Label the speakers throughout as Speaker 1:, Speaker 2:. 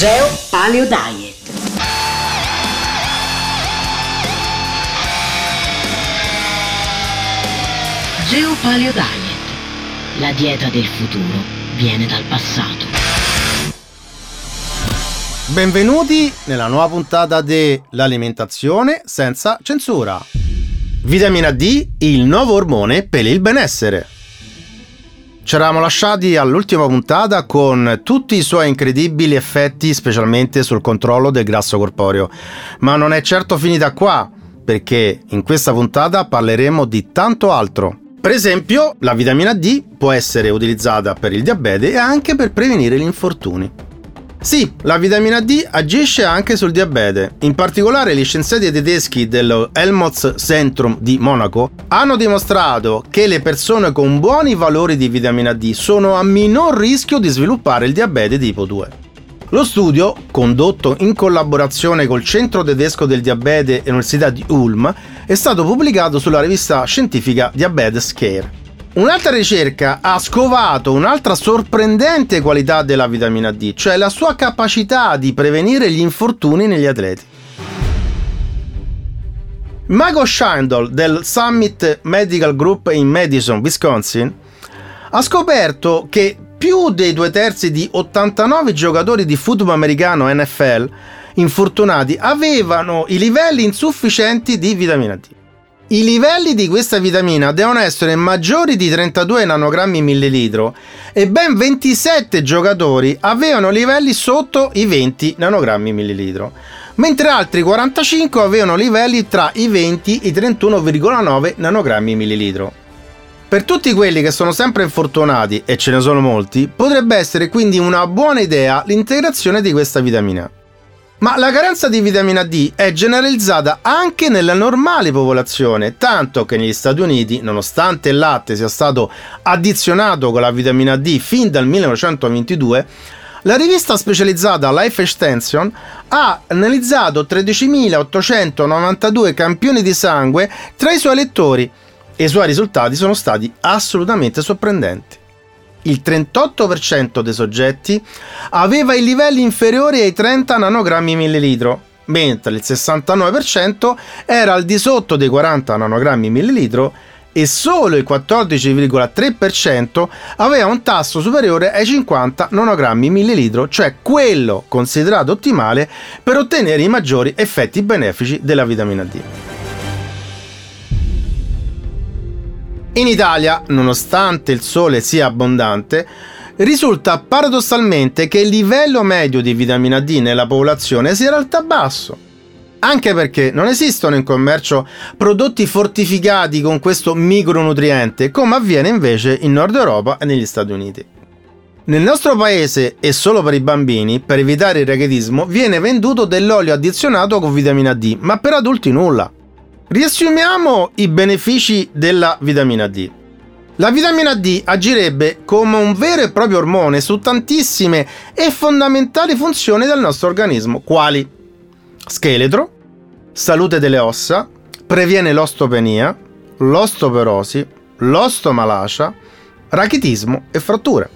Speaker 1: Geo Paleo Diet. Geo Paleo Diet. La dieta del futuro viene dal passato.
Speaker 2: Benvenuti nella nuova puntata di L'alimentazione senza censura. Vitamina D, il nuovo ormone per il benessere. Ci eravamo lasciati all'ultima puntata con tutti i suoi incredibili effetti, specialmente sul controllo del grasso corporeo. Ma non è certo finita qua, perché in questa puntata parleremo di tanto altro. Per esempio, la vitamina D può essere utilizzata per il diabete e anche per prevenire gli infortuni. Sì, la vitamina D agisce anche sul diabete. In particolare gli scienziati tedeschi del Helmholtz Zentrum di Monaco hanno dimostrato che le persone con buoni valori di vitamina D sono a minor rischio di sviluppare il diabete tipo 2. Lo studio, condotto in collaborazione col Centro tedesco del diabete e l'Università di Ulm, è stato pubblicato sulla rivista scientifica Diabetes Care. Un'altra ricerca ha scovato un'altra sorprendente qualità della vitamina D, cioè la sua capacità di prevenire gli infortuni negli atleti. Michael Scheindel del Summit Medical Group in Madison, Wisconsin, ha scoperto che più dei due terzi di 89 giocatori di football americano NFL infortunati avevano i livelli insufficienti di vitamina D. I livelli di questa vitamina devono essere maggiori di 32 nanogrammi millilitro e ben 27 giocatori avevano livelli sotto i 20 nanogrammi millilitro, mentre altri 45 avevano livelli tra i 20 e i 31,9 nanogrammi millilitro. Per tutti quelli che sono sempre infortunati, e ce ne sono molti, potrebbe essere quindi una buona idea l'integrazione di questa vitamina. Ma la carenza di vitamina D è generalizzata anche nella normale popolazione, tanto che negli Stati Uniti, nonostante il latte sia stato addizionato con la vitamina D fin dal 1922, la rivista specializzata Life Extension ha analizzato 13.892 campioni di sangue tra i suoi lettori e i suoi risultati sono stati assolutamente sorprendenti il 38% dei soggetti aveva i livelli inferiori ai 30 nanogrammi millilitro, mentre il 69% era al di sotto dei 40 nanogrammi millilitro e solo il 14,3% aveva un tasso superiore ai 50 nanogrammi millilitro, cioè quello considerato ottimale per ottenere i maggiori effetti benefici della vitamina D. In Italia, nonostante il sole sia abbondante, risulta paradossalmente che il livello medio di vitamina D nella popolazione sia in realtà basso. Anche perché non esistono in commercio prodotti fortificati con questo micronutriente, come avviene invece in Nord Europa e negli Stati Uniti. Nel nostro paese, e solo per i bambini, per evitare il rachetismo, viene venduto dell'olio addizionato con vitamina D, ma per adulti nulla. Riassumiamo i benefici della vitamina D. La vitamina D agirebbe come un vero e proprio ormone su tantissime e fondamentali funzioni del nostro organismo, quali scheletro, salute delle ossa, previene l'ostopenia, l'ostoperosi, l'ostomalacia, rachitismo e fratture.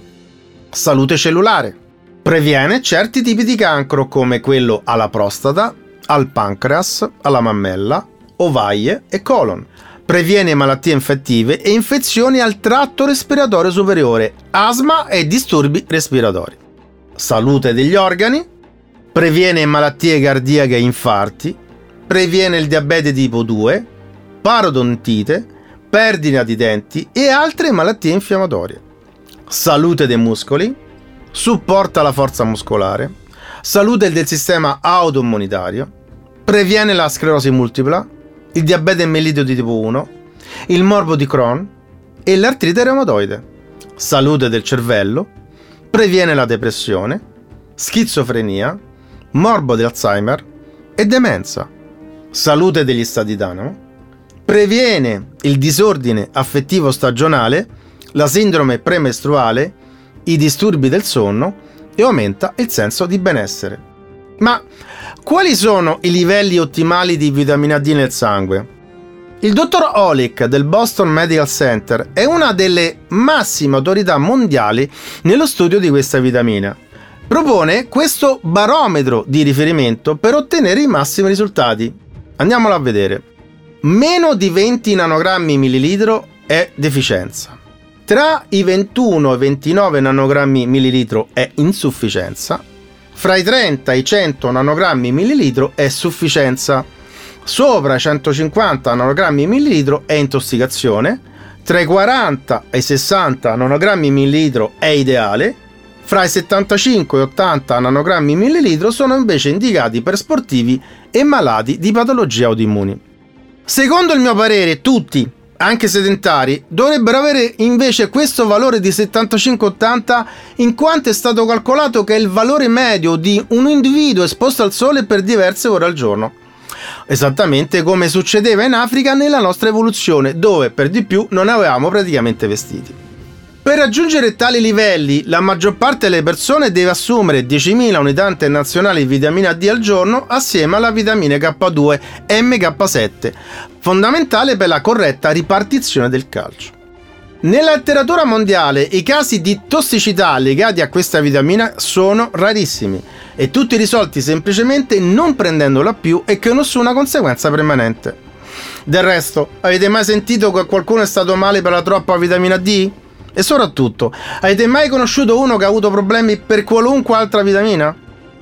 Speaker 2: Salute cellulare. Previene certi tipi di cancro come quello alla prostata, al pancreas, alla mammella, ovaie e colon. Previene malattie infettive e infezioni al tratto respiratorio superiore, asma e disturbi respiratori. Salute degli organi. Previene malattie cardiache e infarti. Previene il diabete tipo 2, parodontite, perdita di denti e altre malattie infiammatorie. Salute dei muscoli. Supporta la forza muscolare. Salute del sistema autoimmunitario. Previene la sclerosi multipla il diabete mellito di tipo 1, il morbo di Crohn e l'artrite reumatoide. Salute del cervello, previene la depressione, schizofrenia, morbo di Alzheimer e demenza. Salute degli stati d'animo, previene il disordine affettivo stagionale, la sindrome premestruale, i disturbi del sonno e aumenta il senso di benessere. Ma quali sono i livelli ottimali di vitamina D nel sangue? Il dottor Olick del Boston Medical Center è una delle massime autorità mondiali nello studio di questa vitamina. propone questo barometro di riferimento per ottenere i massimi risultati. Andiamolo a vedere. Meno di 20 nanogrammi millilitro è deficienza. Tra i 21 e i 29 nanogrammi millilitro è insufficienza. Fra i 30 e i 100 nanogrammi millilitro è sufficienza. Sopra i 150 nanogrammi millilitro è intossicazione. Tra i 40 e i 60 nanogrammi millilitro è ideale fra i 75 e 80 nanogrammi millilitro sono invece indicati per sportivi e malati di patologie autoimmuni. Secondo il mio parere, tutti, anche sedentari, dovrebbero avere invece questo valore di 75-80 in quanto è stato calcolato che è il valore medio di un individuo esposto al sole per diverse ore al giorno. Esattamente come succedeva in Africa nella nostra evoluzione, dove per di più non avevamo praticamente vestiti. Per raggiungere tali livelli, la maggior parte delle persone deve assumere 10.000 unità internazionali di vitamina D al giorno assieme alla vitamina K2 e MK7, fondamentale per la corretta ripartizione del calcio. Nella letteratura mondiale i casi di tossicità legati a questa vitamina sono rarissimi e tutti risolti semplicemente non prendendola più e con nessuna conseguenza permanente. Del resto, avete mai sentito che qualcuno è stato male per la troppa vitamina D? E soprattutto, avete mai conosciuto uno che ha avuto problemi per qualunque altra vitamina?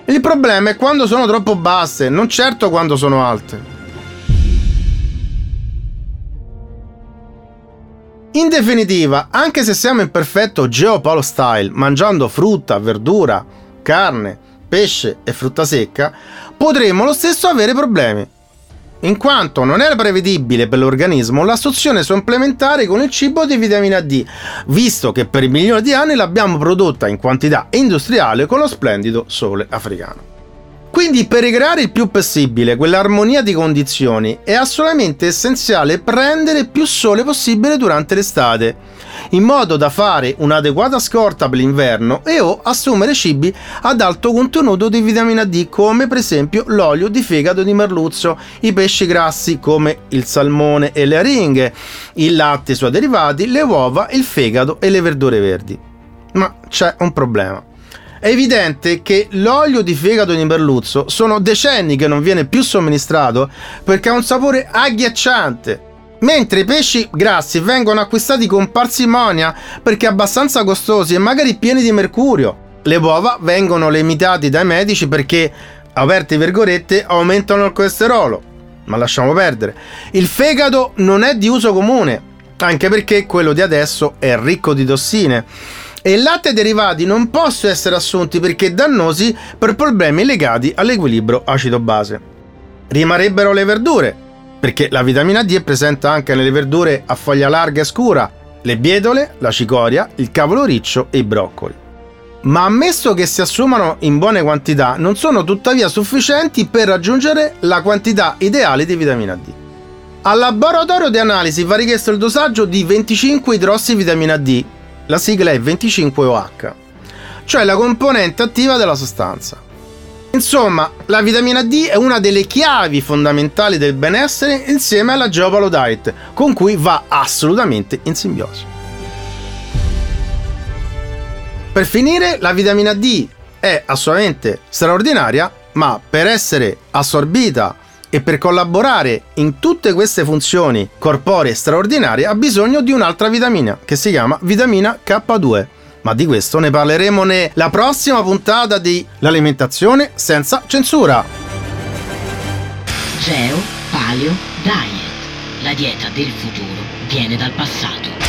Speaker 2: Il problema è quando sono troppo basse, non certo quando sono alte. In definitiva, anche se siamo in perfetto geopalo style, mangiando frutta, verdura, carne, pesce e frutta secca, potremmo lo stesso avere problemi in quanto non era prevedibile per l'organismo l'assunzione supplementare con il cibo di vitamina D, visto che per milioni di anni l'abbiamo prodotta in quantità industriale con lo splendido sole africano. Quindi per ricreare il più possibile quell'armonia di condizioni è assolutamente essenziale prendere più sole possibile durante l'estate, in modo da fare un'adeguata scorta per l'inverno e o assumere cibi ad alto contenuto di vitamina D come per esempio l'olio di fegato di merluzzo, i pesci grassi come il salmone e le aringhe, il latte e i suoi derivati, le uova, il fegato e le verdure verdi. Ma c'è un problema. È evidente che l'olio di fegato di merluzzo sono decenni che non viene più somministrato perché ha un sapore agghiacciante. Mentre i pesci grassi vengono acquistati con parsimonia perché abbastanza costosi e magari pieni di mercurio. Le uova vengono limitati dai medici perché, aperte virgolette, aumentano il colesterolo. Ma lasciamo perdere. Il fegato non è di uso comune, anche perché quello di adesso è ricco di tossine e il latte e derivati non possono essere assunti perché dannosi per problemi legati all'equilibrio acido-base. Rimarrebbero le verdure, perché la vitamina D è presente anche nelle verdure a foglia larga e scura, le bietole, la cicoria, il cavolo riccio e i broccoli. Ma ammesso che si assumano in buone quantità, non sono tuttavia sufficienti per raggiungere la quantità ideale di vitamina D. Al laboratorio di analisi va richiesto il dosaggio di 25 idrossi vitamina D la sigla è 25OH, cioè la componente attiva della sostanza. Insomma, la vitamina D è una delle chiavi fondamentali del benessere insieme alla Geopalo Diet, con cui va assolutamente in simbiosi. Per finire, la vitamina D è assolutamente straordinaria, ma per essere assorbita e per collaborare in tutte queste funzioni corporee straordinarie ha bisogno di un'altra vitamina che si chiama vitamina K2. Ma di questo ne parleremo nella prossima puntata di L'alimentazione senza censura.
Speaker 1: Geo Paleo Diet. La dieta del futuro viene dal passato.